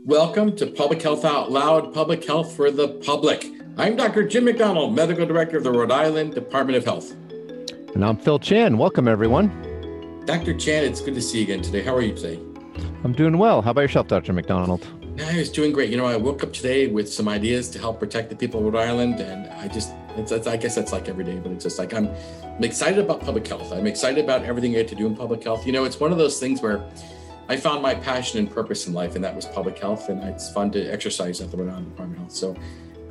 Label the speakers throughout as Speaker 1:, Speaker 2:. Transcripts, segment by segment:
Speaker 1: Welcome to Public Health Out Loud, Public Health for the Public. I'm Dr. Jim McDonald, Medical Director of the Rhode Island Department of Health.
Speaker 2: And I'm Phil Chan. Welcome, everyone.
Speaker 1: Dr. Chan, it's good to see you again today. How are you today?
Speaker 2: I'm doing well. How about yourself, Dr. McDonald?
Speaker 1: I was doing great. You know, I woke up today with some ideas to help protect the people of Rhode Island, and I just, it's, it's I guess that's like every day, but it's just like I'm, I'm excited about public health. I'm excited about everything I get to do in public health. You know, it's one of those things where I found my passion and purpose in life, and that was public health. And it's fun to exercise at the Rhode Island Department of Health. So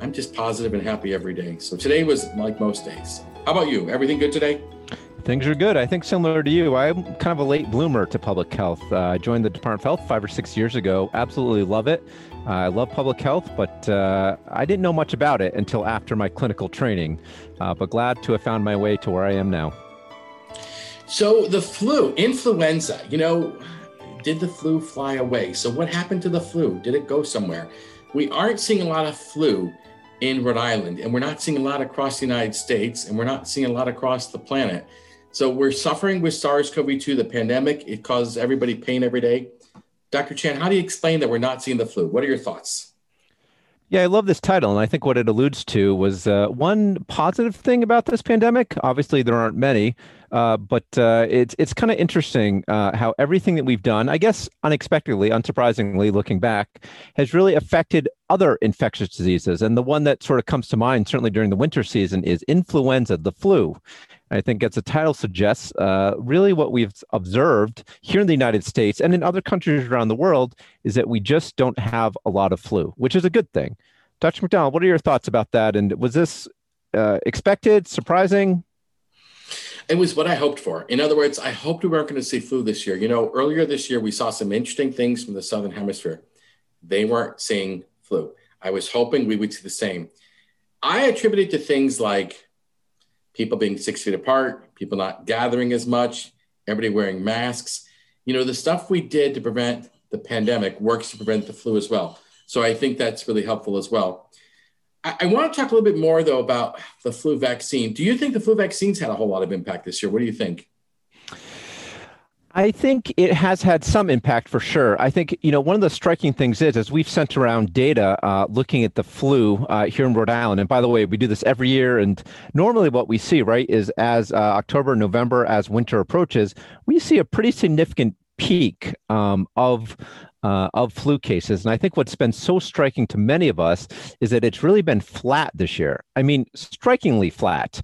Speaker 1: I'm just positive and happy every day. So today was like most days. How about you? Everything good today?
Speaker 2: Things are good. I think similar to you, I'm kind of a late bloomer to public health. Uh, I joined the Department of Health five or six years ago. Absolutely love it. Uh, I love public health, but uh, I didn't know much about it until after my clinical training. Uh, but glad to have found my way to where I am now.
Speaker 1: So the flu, influenza, you know, did the flu fly away? So, what happened to the flu? Did it go somewhere? We aren't seeing a lot of flu in Rhode Island, and we're not seeing a lot across the United States, and we're not seeing a lot across the planet. So, we're suffering with SARS CoV 2, the pandemic. It causes everybody pain every day. Dr. Chan, how do you explain that we're not seeing the flu? What are your thoughts?
Speaker 2: Yeah, I love this title. And I think what it alludes to was uh, one positive thing about this pandemic. Obviously, there aren't many, uh, but uh, it's it's kind of interesting uh, how everything that we've done, I guess unexpectedly, unsurprisingly, looking back, has really affected other infectious diseases. And the one that sort of comes to mind, certainly during the winter season, is influenza, the flu. I think, as the title suggests, uh, really what we've observed here in the United States and in other countries around the world is that we just don't have a lot of flu, which is a good thing. Dr. McDonald, what are your thoughts about that? And was this uh, expected, surprising?
Speaker 1: It was what I hoped for. In other words, I hoped we weren't going to see flu this year. You know, earlier this year, we saw some interesting things from the Southern Hemisphere. They weren't seeing flu. I was hoping we would see the same. I attributed to things like people being six feet apart, people not gathering as much, everybody wearing masks. You know, the stuff we did to prevent the pandemic works to prevent the flu as well. So I think that's really helpful as well. I, I want to talk a little bit more, though, about the flu vaccine. Do you think the flu vaccines had a whole lot of impact this year? What do you think?
Speaker 2: I think it has had some impact for sure. I think you know one of the striking things is as we've sent around data uh, looking at the flu uh, here in Rhode Island, and by the way, we do this every year. And normally, what we see right is as uh, October, November, as winter approaches, we see a pretty significant peak um, of uh, of flu cases. And I think what's been so striking to many of us is that it's really been flat this year. I mean, strikingly flat.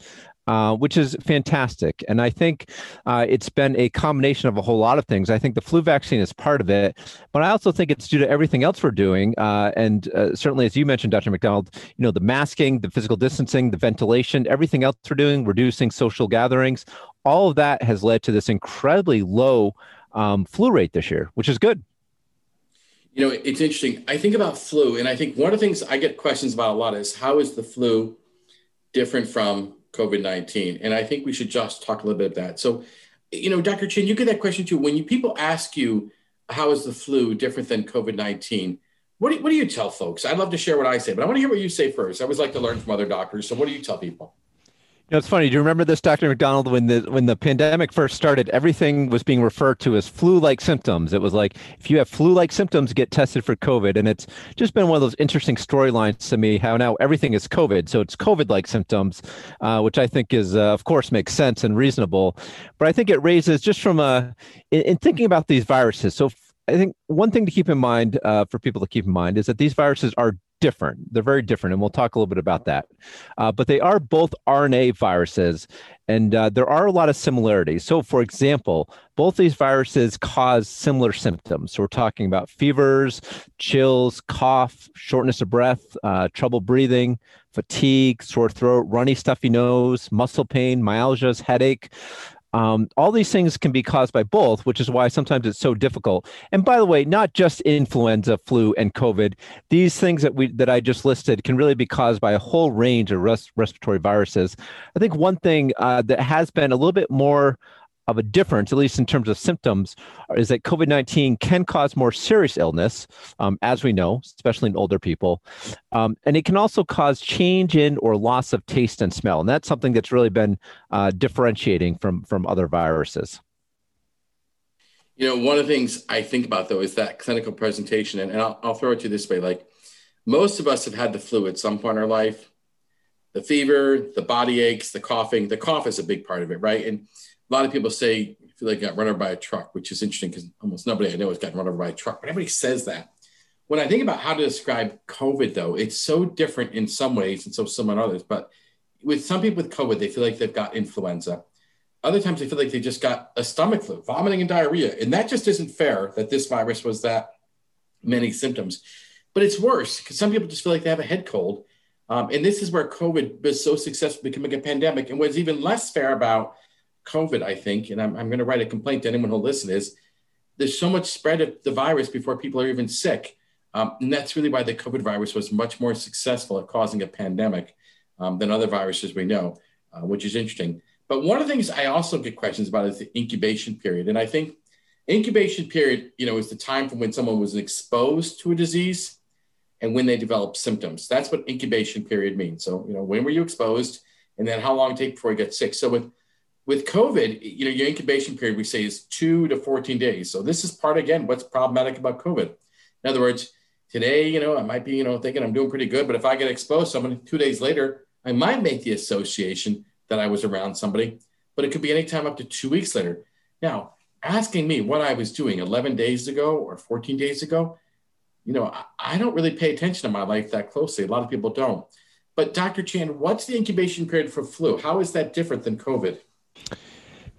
Speaker 2: Uh, which is fantastic. And I think uh, it's been a combination of a whole lot of things. I think the flu vaccine is part of it, but I also think it's due to everything else we're doing. Uh, and uh, certainly, as you mentioned, Dr. McDonald, you know, the masking, the physical distancing, the ventilation, everything else we're doing, reducing social gatherings, all of that has led to this incredibly low um, flu rate this year, which is good.
Speaker 1: You know, it's interesting. I think about flu, and I think one of the things I get questions about a lot is how is the flu different from COVID 19? And I think we should just talk a little bit of that. So, you know, Dr. Chan, you get that question too. When you, people ask you, how is the flu different than COVID 19? What do, what do you tell folks? I'd love to share what I say, but I want to hear what you say first. I always like to learn from other doctors. So, what do you tell people?
Speaker 2: You know, it's funny. Do you remember this, Dr. McDonald? When the when the pandemic first started, everything was being referred to as flu-like symptoms. It was like if you have flu-like symptoms, get tested for COVID. And it's just been one of those interesting storylines to me. How now everything is COVID, so it's COVID-like symptoms, uh, which I think is, uh, of course, makes sense and reasonable. But I think it raises just from a in, in thinking about these viruses. So I think one thing to keep in mind uh, for people to keep in mind is that these viruses are different. They're very different, and we'll talk a little bit about that. Uh, but they are both RNA viruses, and uh, there are a lot of similarities. So, for example, both these viruses cause similar symptoms. So, we're talking about fevers, chills, cough, shortness of breath, uh, trouble breathing, fatigue, sore throat, runny, stuffy nose, muscle pain, myalgias, headache. Um, all these things can be caused by both, which is why sometimes it's so difficult. And by the way, not just influenza, flu, and COVID. These things that we that I just listed can really be caused by a whole range of res- respiratory viruses. I think one thing uh, that has been a little bit more of a difference, at least in terms of symptoms, is that COVID 19 can cause more serious illness, um, as we know, especially in older people. Um, and it can also cause change in or loss of taste and smell. And that's something that's really been uh, differentiating from, from other viruses.
Speaker 1: You know, one of the things I think about though is that clinical presentation, and, and I'll, I'll throw it to you this way: like most of us have had the flu at some point in our life. The fever, the body aches, the coughing. The cough is a big part of it, right? And a lot of people say feel like I got run over by a truck, which is interesting because almost nobody I know has gotten run over by a truck, but everybody says that. When I think about how to describe COVID, though, it's so different in some ways and so similar in others. But with some people with COVID, they feel like they've got influenza. Other times they feel like they just got a stomach flu, vomiting and diarrhea. And that just isn't fair that this virus was that many symptoms. But it's worse because some people just feel like they have a head cold. Um, and this is where COVID was so successful becoming a pandemic. And what's even less fair about COVID, I think, and I'm, I'm going to write a complaint to anyone who'll listen, is there's so much spread of the virus before people are even sick. Um, and that's really why the COVID virus was much more successful at causing a pandemic um, than other viruses we know, uh, which is interesting. But one of the things I also get questions about is the incubation period. And I think incubation period, you know, is the time from when someone was exposed to a disease and when they develop symptoms. That's what incubation period means. So, you know, when were you exposed and then how long it take before you get sick? So with with COVID, you know, your incubation period we say is two to 14 days. So this is part again, what's problematic about COVID. In other words, today, you know, I might be, you know, thinking I'm doing pretty good, but if I get exposed, to someone two days later, I might make the association that I was around somebody, but it could be anytime up to two weeks later. Now, asking me what I was doing 11 days ago or 14 days ago, you know, I don't really pay attention to my life that closely. A lot of people don't. But Dr. Chan, what's the incubation period for flu? How is that different than COVID?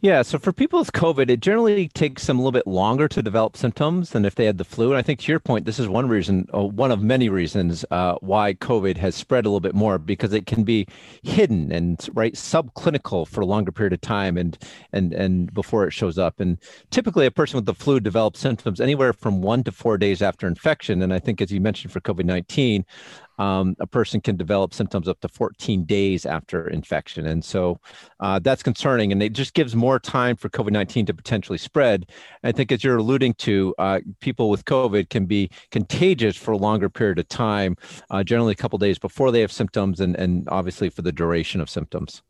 Speaker 2: Yeah, so for people with COVID, it generally takes them a little bit longer to develop symptoms than if they had the flu. And I think to your point, this is one reason, uh, one of many reasons uh, why COVID has spread a little bit more because it can be hidden and right subclinical for a longer period of time and and and before it shows up. And typically, a person with the flu develops symptoms anywhere from one to four days after infection. And I think, as you mentioned, for COVID nineteen, um, a person can develop symptoms up to 14 days after infection. And so uh, that's concerning. And it just gives more time for COVID 19 to potentially spread. I think, as you're alluding to, uh, people with COVID can be contagious for a longer period of time, uh, generally a couple days before they have symptoms, and, and obviously for the duration of symptoms.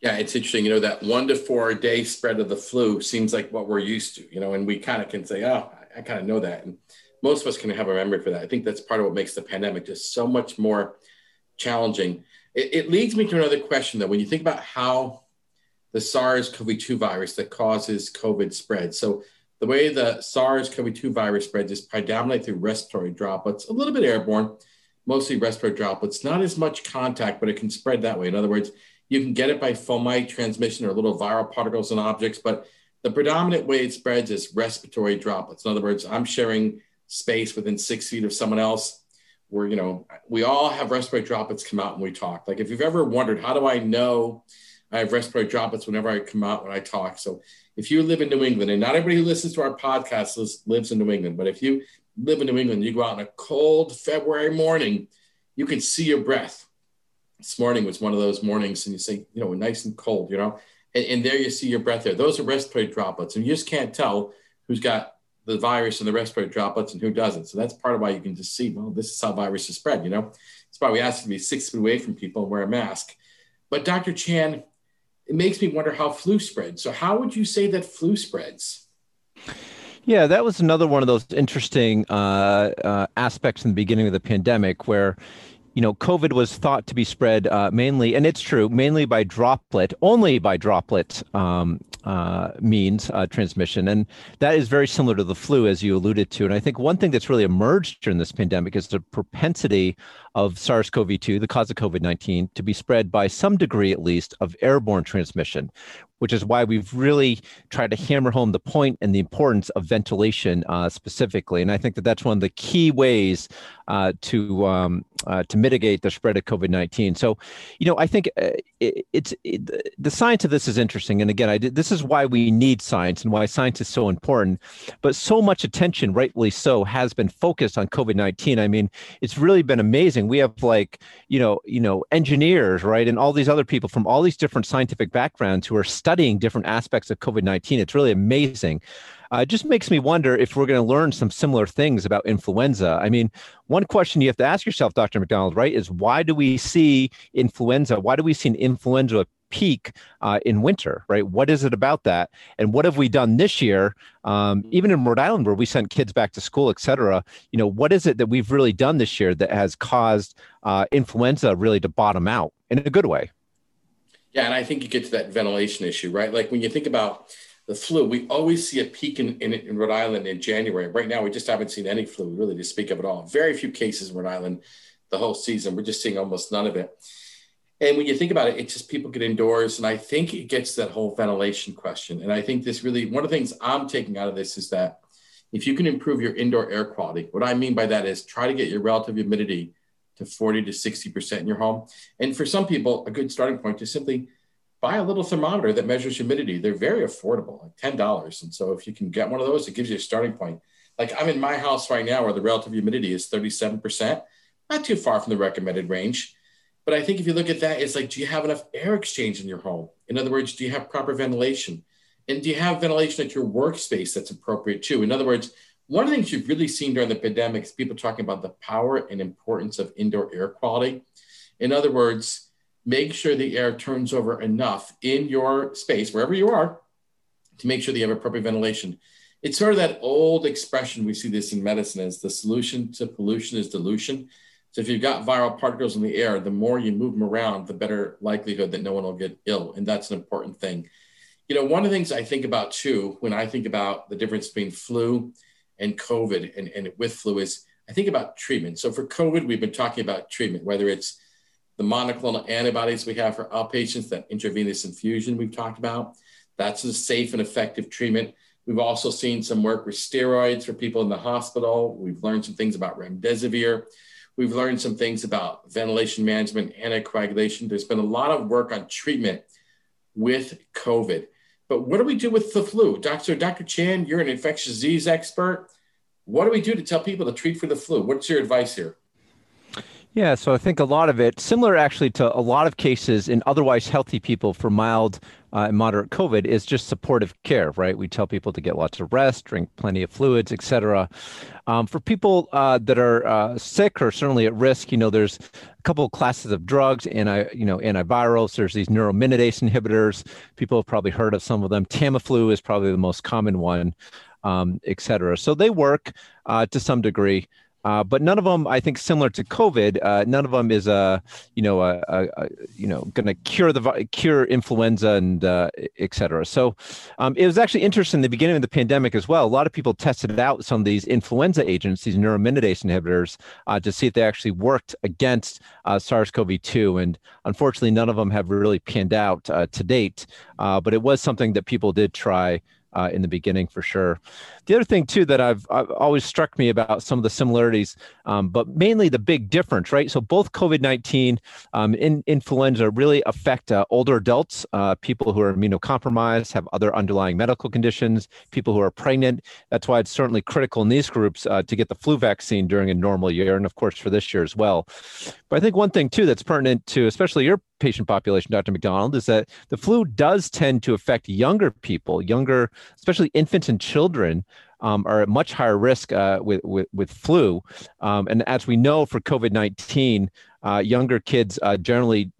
Speaker 1: Yeah, it's interesting. You know, that one to four day spread of the flu seems like what we're used to, you know, and we kind of can say, oh, I kind of know that. And most of us can have a memory for that. I think that's part of what makes the pandemic just so much more challenging. It, it leads me to another question, though. When you think about how the SARS-CoV-2 virus that causes COVID spreads, so the way the SARS-CoV-2 virus spreads is predominantly through respiratory droplets, a little bit airborne, mostly respiratory droplets, not as much contact, but it can spread that way. In other words, you can get it by fomite transmission or little viral particles and objects, but the predominant way it spreads is respiratory droplets. In other words, I'm sharing space within six feet of someone else where you know we all have respiratory droplets come out when we talk. Like if you've ever wondered how do i know i have respiratory droplets whenever i come out when i talk? So if you live in new england and not everybody who listens to our podcast lives in new england but if you live in new england you go out on a cold february morning you can see your breath. This morning was one of those mornings and you say you know nice and cold you know and, and there you see your breath there. Those are respiratory droplets and you just can't tell who's got the virus and the respiratory droplets and who doesn't. So that's part of why you can just see, well, this is how viruses spread, you know? That's why we ask to be six feet away from people and wear a mask. But Dr. Chan, it makes me wonder how flu spreads. So how would you say that flu spreads?
Speaker 2: Yeah, that was another one of those interesting uh, uh, aspects in the beginning of the pandemic where, you know, COVID was thought to be spread uh, mainly, and it's true, mainly by droplet, only by droplet um, uh, means uh, transmission. And that is very similar to the flu, as you alluded to. And I think one thing that's really emerged during this pandemic is the propensity of SARS CoV 2, the cause of COVID 19, to be spread by some degree, at least, of airborne transmission, which is why we've really tried to hammer home the point and the importance of ventilation uh, specifically. And I think that that's one of the key ways uh, to um, uh, to mitigate the spread of COVID nineteen. So, you know, I think uh, it, it's it, the science of this is interesting. And again, I did, this is why we need science and why science is so important. But so much attention, rightly so, has been focused on COVID nineteen. I mean, it's really been amazing. We have like you know you know engineers, right, and all these other people from all these different scientific backgrounds who are studying different aspects of COVID nineteen. It's really amazing. Uh, it just makes me wonder if we're going to learn some similar things about influenza. I mean, one question you have to ask yourself, Dr. McDonald, right, is why do we see influenza? Why do we see an influenza peak uh, in winter, right? What is it about that? And what have we done this year? Um, even in Rhode Island, where we sent kids back to school, et cetera, you know, what is it that we've really done this year that has caused uh, influenza really to bottom out in a good way?
Speaker 1: Yeah, and I think you get to that ventilation issue, right? Like when you think about the flu, we always see a peak in, in, in, Rhode Island in January. Right now, we just haven't seen any flu really to speak of at all. Very few cases in Rhode Island the whole season. We're just seeing almost none of it. And when you think about it, it's just people get indoors. And I think it gets that whole ventilation question. And I think this really, one of the things I'm taking out of this is that if you can improve your indoor air quality, what I mean by that is try to get your relative humidity to 40 to 60% in your home. And for some people, a good starting point is simply buy a little thermometer that measures humidity. They're very affordable, like $10. And so if you can get one of those, it gives you a starting point. Like I'm in my house right now where the relative humidity is 37%, not too far from the recommended range. But I think if you look at that, it's like, do you have enough air exchange in your home? In other words, do you have proper ventilation? And do you have ventilation at your workspace that's appropriate too? In other words, one of the things you've really seen during the pandemic is people talking about the power and importance of indoor air quality. In other words, make sure the air turns over enough in your space, wherever you are, to make sure that you have appropriate ventilation. It's sort of that old expression we see this in medicine as the solution to pollution is dilution. So if you've got viral particles in the air, the more you move them around, the better likelihood that no one will get ill. And that's an important thing. You know, one of the things I think about too, when I think about the difference between flu and COVID and, and with flu is I think about treatment. So for COVID, we've been talking about treatment, whether it's the monoclonal antibodies we have for outpatients, that intravenous infusion we've talked about. That's a safe and effective treatment. We've also seen some work with steroids for people in the hospital. We've learned some things about remdesivir. We've learned some things about ventilation management, anticoagulation. There's been a lot of work on treatment with COVID. But what do we do with the flu? Dr. Dr. Chan, you're an infectious disease expert. What do we do to tell people to treat for the flu? What's your advice here?
Speaker 2: Yeah, so I think a lot of it, similar actually to a lot of cases in otherwise healthy people for mild uh, moderate COVID, is just supportive care, right? We tell people to get lots of rest, drink plenty of fluids, etc. Um, for people uh, that are uh, sick or certainly at risk, you know, there's a couple of classes of drugs, anti, you know, antivirals. There's these neuraminidase inhibitors. People have probably heard of some of them. Tamiflu is probably the most common one, um, etc. So they work uh, to some degree. Uh, but none of them, I think, similar to COVID, uh, none of them is a, you know, a, a, a you know, going to cure the cure influenza and uh, et cetera. So um, it was actually interesting in the beginning of the pandemic as well. A lot of people tested out some of these influenza agents, these neuraminidase inhibitors, uh, to see if they actually worked against uh, SARS-CoV-2, and unfortunately, none of them have really panned out uh, to date. but it was something that people did try uh, in the beginning for sure. The other thing too that I've, I've always struck me about some of the similarities, um, but mainly the big difference, right? So both COVID nineteen um, in influenza really affect uh, older adults, uh, people who are immunocompromised, have other underlying medical conditions, people who are pregnant. That's why it's certainly critical in these groups uh, to get the flu vaccine during a normal year, and of course for this year as well. But I think one thing too that's pertinent to especially your patient population, Dr. McDonald, is that the flu does tend to affect younger people, younger, especially infants and children. Um, are at much higher risk uh, with, with, with flu. Um, and as we know for COVID 19, uh, younger kids uh, generally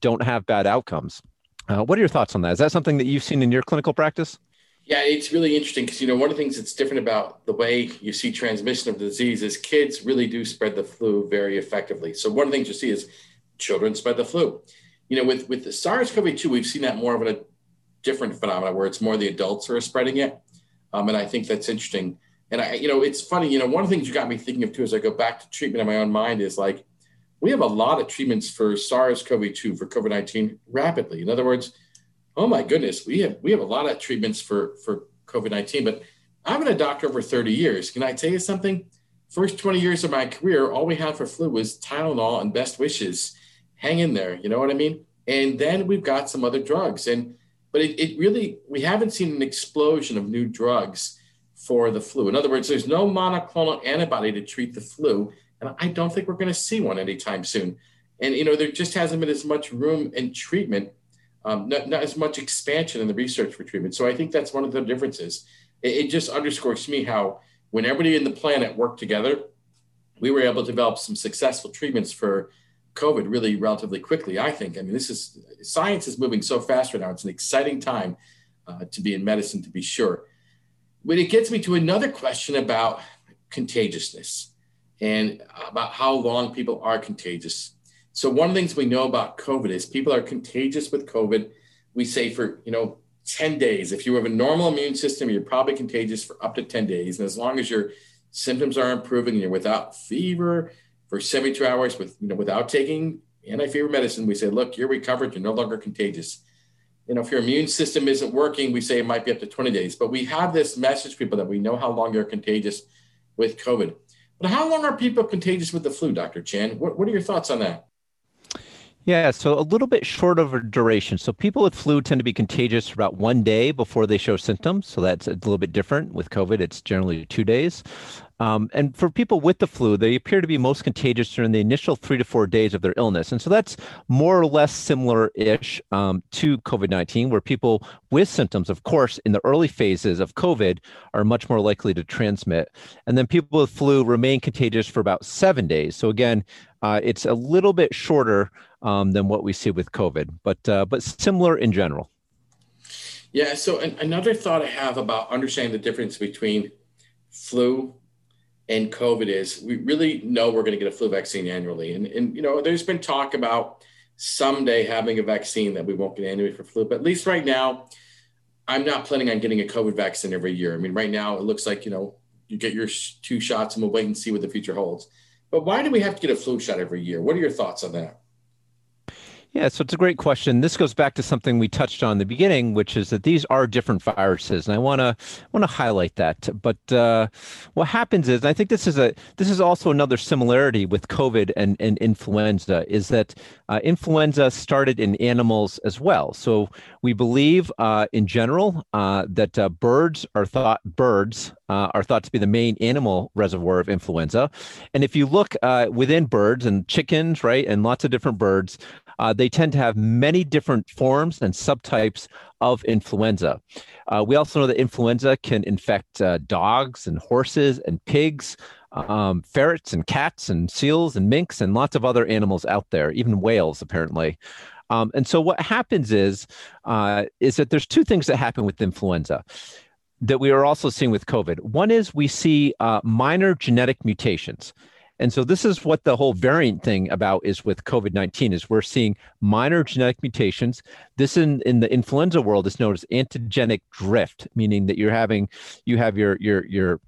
Speaker 2: don't have bad outcomes. Uh, what are your thoughts on that? Is that something that you've seen in your clinical practice?
Speaker 1: Yeah, it's really interesting because you know one of the things that's different about the way you see transmission of the disease is kids really do spread the flu very effectively. So one of the things you see is children spread the flu. You know, with with the SARS-CoV-2, we've seen that more of a different phenomenon where it's more the adults who are spreading it, um, and I think that's interesting. And I, you know, it's funny. You know, one of the things you got me thinking of too, as I go back to treatment in my own mind, is like we have a lot of treatments for SARS-CoV-2 for COVID-19 rapidly. In other words, oh my goodness, we have we have a lot of treatments for for COVID-19. But I've been a doctor over 30 years. Can I tell you something? First 20 years of my career, all we had for flu was Tylenol and best wishes hang in there. You know what I mean? And then we've got some other drugs. And but it, it really we haven't seen an explosion of new drugs for the flu. In other words, there's no monoclonal antibody to treat the flu. And I don't think we're going to see one anytime soon. And you know, there just hasn't been as much room in treatment, um, not, not as much expansion in the research for treatment. So I think that's one of the differences. It, it just underscores to me how when everybody in the planet worked together, we were able to develop some successful treatments for COVID really relatively quickly. I think. I mean, this is science is moving so fast right now. It's an exciting time uh, to be in medicine, to be sure. But it gets me to another question about contagiousness and about how long people are contagious. So one of the things we know about COVID is people are contagious with COVID. We say for you know 10 days. If you have a normal immune system, you're probably contagious for up to 10 days. And as long as your symptoms are improving and you're without fever for 72 hours with you know without taking anti-fever medicine, we say, look, you're recovered, you're no longer contagious. You know, if your immune system isn't working, we say it might be up to 20 days. But we have this message, people, that we know how long you're contagious with COVID. But how long are people contagious with the flu, Dr. Chan? What, what are your thoughts on that?
Speaker 2: Yeah, so a little bit short of a duration. So people with flu tend to be contagious for about one day before they show symptoms. So that's a little bit different. With COVID, it's generally two days. Um, and for people with the flu, they appear to be most contagious during the initial three to four days of their illness. And so that's more or less similar ish um, to COVID 19, where people with symptoms, of course, in the early phases of COVID are much more likely to transmit. And then people with flu remain contagious for about seven days. So again, uh, it's a little bit shorter um, than what we see with COVID, but uh, but similar in general.
Speaker 1: Yeah. So an- another thought I have about understanding the difference between flu and COVID is we really know we're going to get a flu vaccine annually. And, and, you know, there's been talk about someday having a vaccine that we won't get annually for flu, but at least right now, I'm not planning on getting a COVID vaccine every year. I mean, right now it looks like, you know, you get your two shots and we'll wait and see what the future holds. But why do we have to get a flu shot every year? What are your thoughts on that?
Speaker 2: Yeah, so it's a great question. This goes back to something we touched on in the beginning, which is that these are different viruses, and I want to want to highlight that. But uh, what happens is, I think this is a this is also another similarity with COVID and, and influenza, is that uh, influenza started in animals as well. So we believe, uh, in general, uh, that uh, birds are thought birds uh, are thought to be the main animal reservoir of influenza, and if you look within birds and chickens, right, and lots of different birds. Uh, they tend to have many different forms and subtypes of influenza. Uh, we also know that influenza can infect uh, dogs and horses and pigs, um, ferrets and cats and seals and minks and lots of other animals out there, even whales apparently. Um, and so what happens is uh, is that there's two things that happen with influenza that we are also seeing with COVID. One is we see uh, minor genetic mutations. And so this is what the whole variant thing about is with COVID-19 is we're seeing minor genetic mutations. This in, in the influenza world is known as antigenic drift, meaning that you're having you have your your your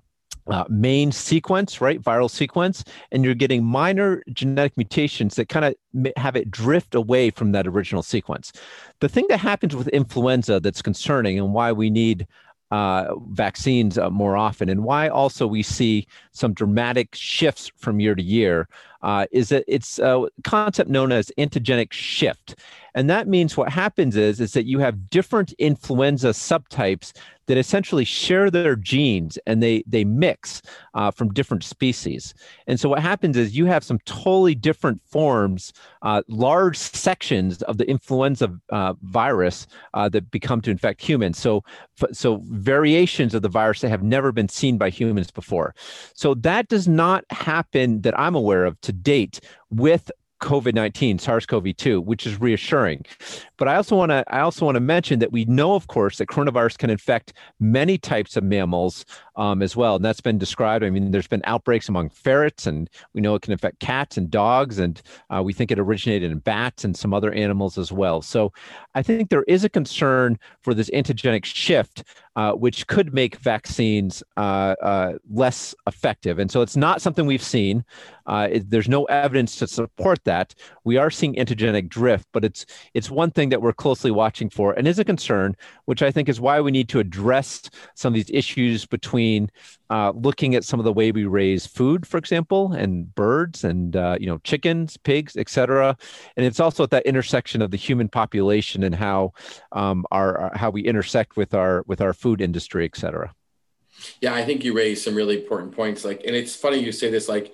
Speaker 2: uh, main sequence, right, viral sequence, and you're getting minor genetic mutations that kind of have it drift away from that original sequence. The thing that happens with influenza that's concerning and why we need uh, vaccines uh, more often, and why also we see some dramatic shifts from year to year, uh, is that it's a concept known as antigenic shift. And that means what happens is, is that you have different influenza subtypes that essentially share their genes and they they mix uh, from different species. And so what happens is you have some totally different forms, uh, large sections of the influenza uh, virus uh, that become to infect humans. So so variations of the virus that have never been seen by humans before. So that does not happen that I'm aware of to date with COVID nineteen, SARS CoV two, which is reassuring. But I also want to I also want to mention that we know, of course, that coronavirus can infect many types of mammals um, as well, and that's been described. I mean, there's been outbreaks among ferrets, and we know it can affect cats and dogs, and uh, we think it originated in bats and some other animals as well. So I think there is a concern for this antigenic shift uh, which could make vaccines uh, uh, less effective. And so it's not something we've seen. Uh, it, there's no evidence to support that. We are seeing antigenic drift, but it's it's one thing that we're closely watching for and is a concern, which I think is why we need to address some of these issues between uh, looking at some of the way we raise food, for example, and birds and uh, you know chickens, pigs, etc. And it's also at that intersection of the human population and how um, our, our, how we intersect with our with our food industry, etc.
Speaker 1: Yeah, I think you raised some really important points. Like, and it's funny you say this. Like,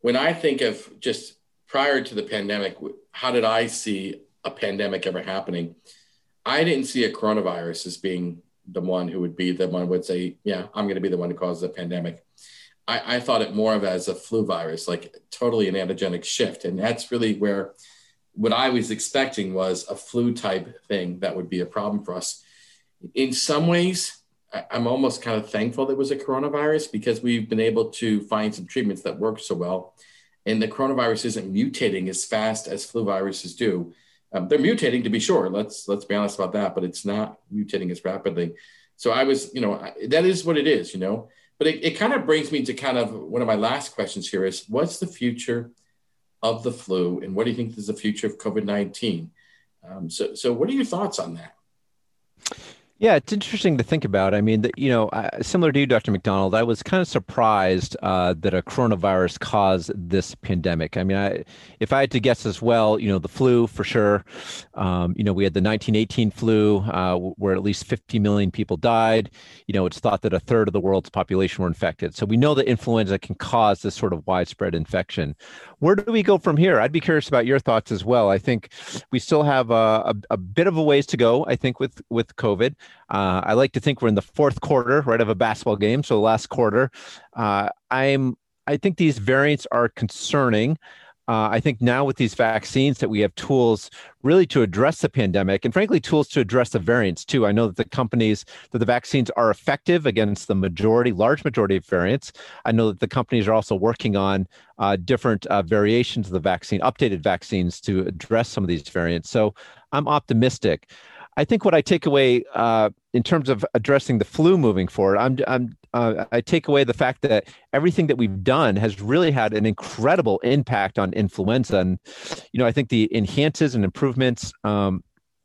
Speaker 1: when I think of just prior to the pandemic, how did I see a pandemic ever happening? I didn't see a coronavirus as being the one who would be the one would say, yeah, I'm going to be the one who causes a pandemic. I, I thought it more of as a flu virus, like totally an antigenic shift. And that's really where what I was expecting was a flu type thing that would be a problem for us. In some ways, I'm almost kind of thankful there was a coronavirus because we've been able to find some treatments that work so well. And the coronavirus isn't mutating as fast as flu viruses do. Um, they're mutating to be sure. Let's let's be honest about that, but it's not mutating as rapidly. So I was, you know, that is what it is, you know. But it, it kind of brings me to kind of one of my last questions here is what's the future of the flu and what do you think is the future of COVID 19? Um, so, so, what are your thoughts on that?
Speaker 2: Yeah, it's interesting to think about. I mean, the, you know, similar to you, Dr. McDonald, I was kind of surprised uh, that a coronavirus caused this pandemic. I mean, I, if I had to guess as well, you know, the flu for sure. Um, you know, we had the 1918 flu, uh, where at least 50 million people died. You know, it's thought that a third of the world's population were infected. So we know that influenza can cause this sort of widespread infection. Where do we go from here? I'd be curious about your thoughts as well. I think we still have a, a, a bit of a ways to go. I think with with COVID. Uh, I like to think we're in the fourth quarter, right, of a basketball game. So the last quarter, uh, I'm. I think these variants are concerning. Uh, I think now with these vaccines that we have tools really to address the pandemic and frankly tools to address the variants too. I know that the companies that the vaccines are effective against the majority, large majority of variants. I know that the companies are also working on uh, different uh, variations of the vaccine, updated vaccines to address some of these variants. So I'm optimistic. I think what I take away uh, in terms of addressing the flu moving forward, I'm, I'm uh, I take away the fact that everything that we've done has really had an incredible impact on influenza, and you know I think the enhances and improvements. Um,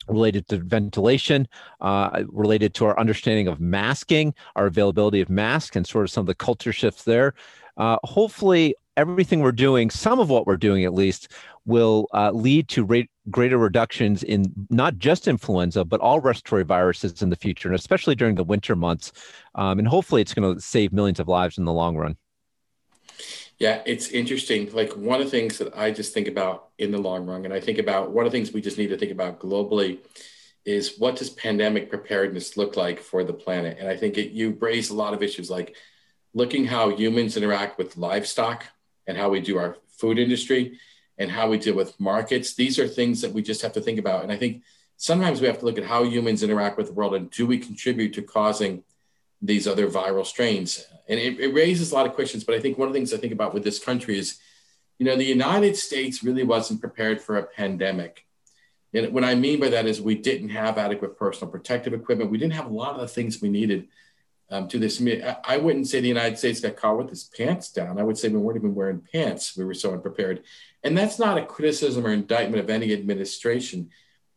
Speaker 2: related to ventilation, uh, related to our understanding of masking, our availability of masks, and sort of some of the culture shifts there. Uh, hopefully, everything we're doing, some of what we're doing at least, will uh, lead to rate, greater reductions in not just influenza, but all respiratory viruses in the future, and especially during the winter months. Um, and hopefully, it's going to save millions of lives in the long run.
Speaker 1: Yeah, it's interesting. Like one of the things that I just think about in the long run, and I think about one of the things we just need to think about globally is what does pandemic preparedness look like for the planet? And I think it, you raise a lot of issues like looking how humans interact with livestock and how we do our food industry and how we deal with markets. These are things that we just have to think about. And I think sometimes we have to look at how humans interact with the world and do we contribute to causing these other viral strains? And it, it raises a lot of questions. But I think one of the things I think about with this country is, you know, the United States really wasn't prepared for a pandemic. And what I mean by that is we didn't have adequate personal protective equipment. We didn't have a lot of the things we needed um, to this. I wouldn't say the United States got caught with its pants down. I would say we weren't even wearing pants. We were so unprepared. And that's not a criticism or indictment of any administration,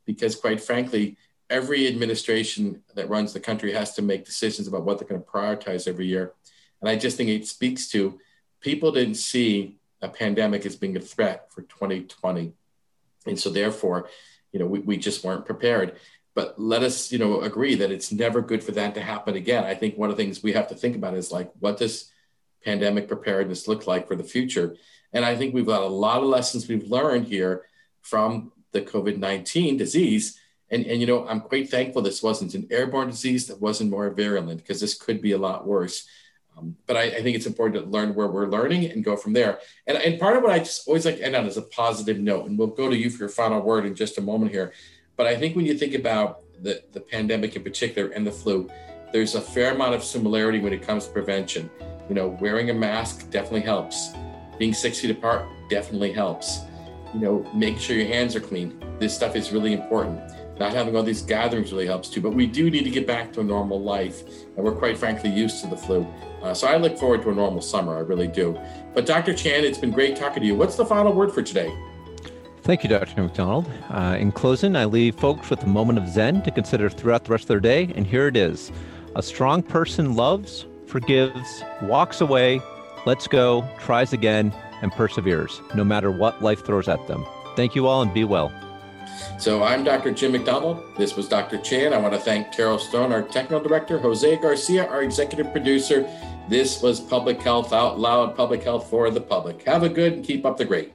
Speaker 1: because quite frankly, every administration that runs the country has to make decisions about what they're going to prioritize every year. And I just think it speaks to people didn't see a pandemic as being a threat for 2020. And so therefore, you know, we, we just weren't prepared but let us you know agree that it's never good for that to happen again i think one of the things we have to think about is like what does pandemic preparedness look like for the future and i think we've got a lot of lessons we've learned here from the covid-19 disease and, and you know i'm quite thankful this wasn't an airborne disease that wasn't more virulent because this could be a lot worse um, but I, I, think it's important to learn where we're learning and go from there. And, and part of what I just always like to end on is a positive note. And we'll go to you for your final word in just a moment here. But I think when you think about the, the pandemic in particular and the flu, there's a fair amount of similarity when it comes to prevention. You know, wearing a mask definitely helps. Being six feet apart definitely helps. You know, make sure your hands are clean. This stuff is really important. Not having all these gatherings really helps too. But we do need to get back to a normal life, and we're quite frankly used to the flu. Uh, so I look forward to a normal summer. I really do. But Dr. Chan, it's been great talking to you. What's the final word for today?
Speaker 2: Thank you, Dr. McDonald. Uh, in closing, I leave folks with a moment of Zen to consider throughout the rest of their day, and here it is A strong person loves, forgives, walks away, lets go, tries again, and perseveres, no matter what life throws at them. Thank you all and be well.
Speaker 1: So I'm Dr. Jim McDonald. This was Dr. Chan. I want to thank Carol Stone, our technical director, Jose Garcia, our executive producer. This was Public Health Out Loud, Public Health for the Public. Have a good and keep up the great.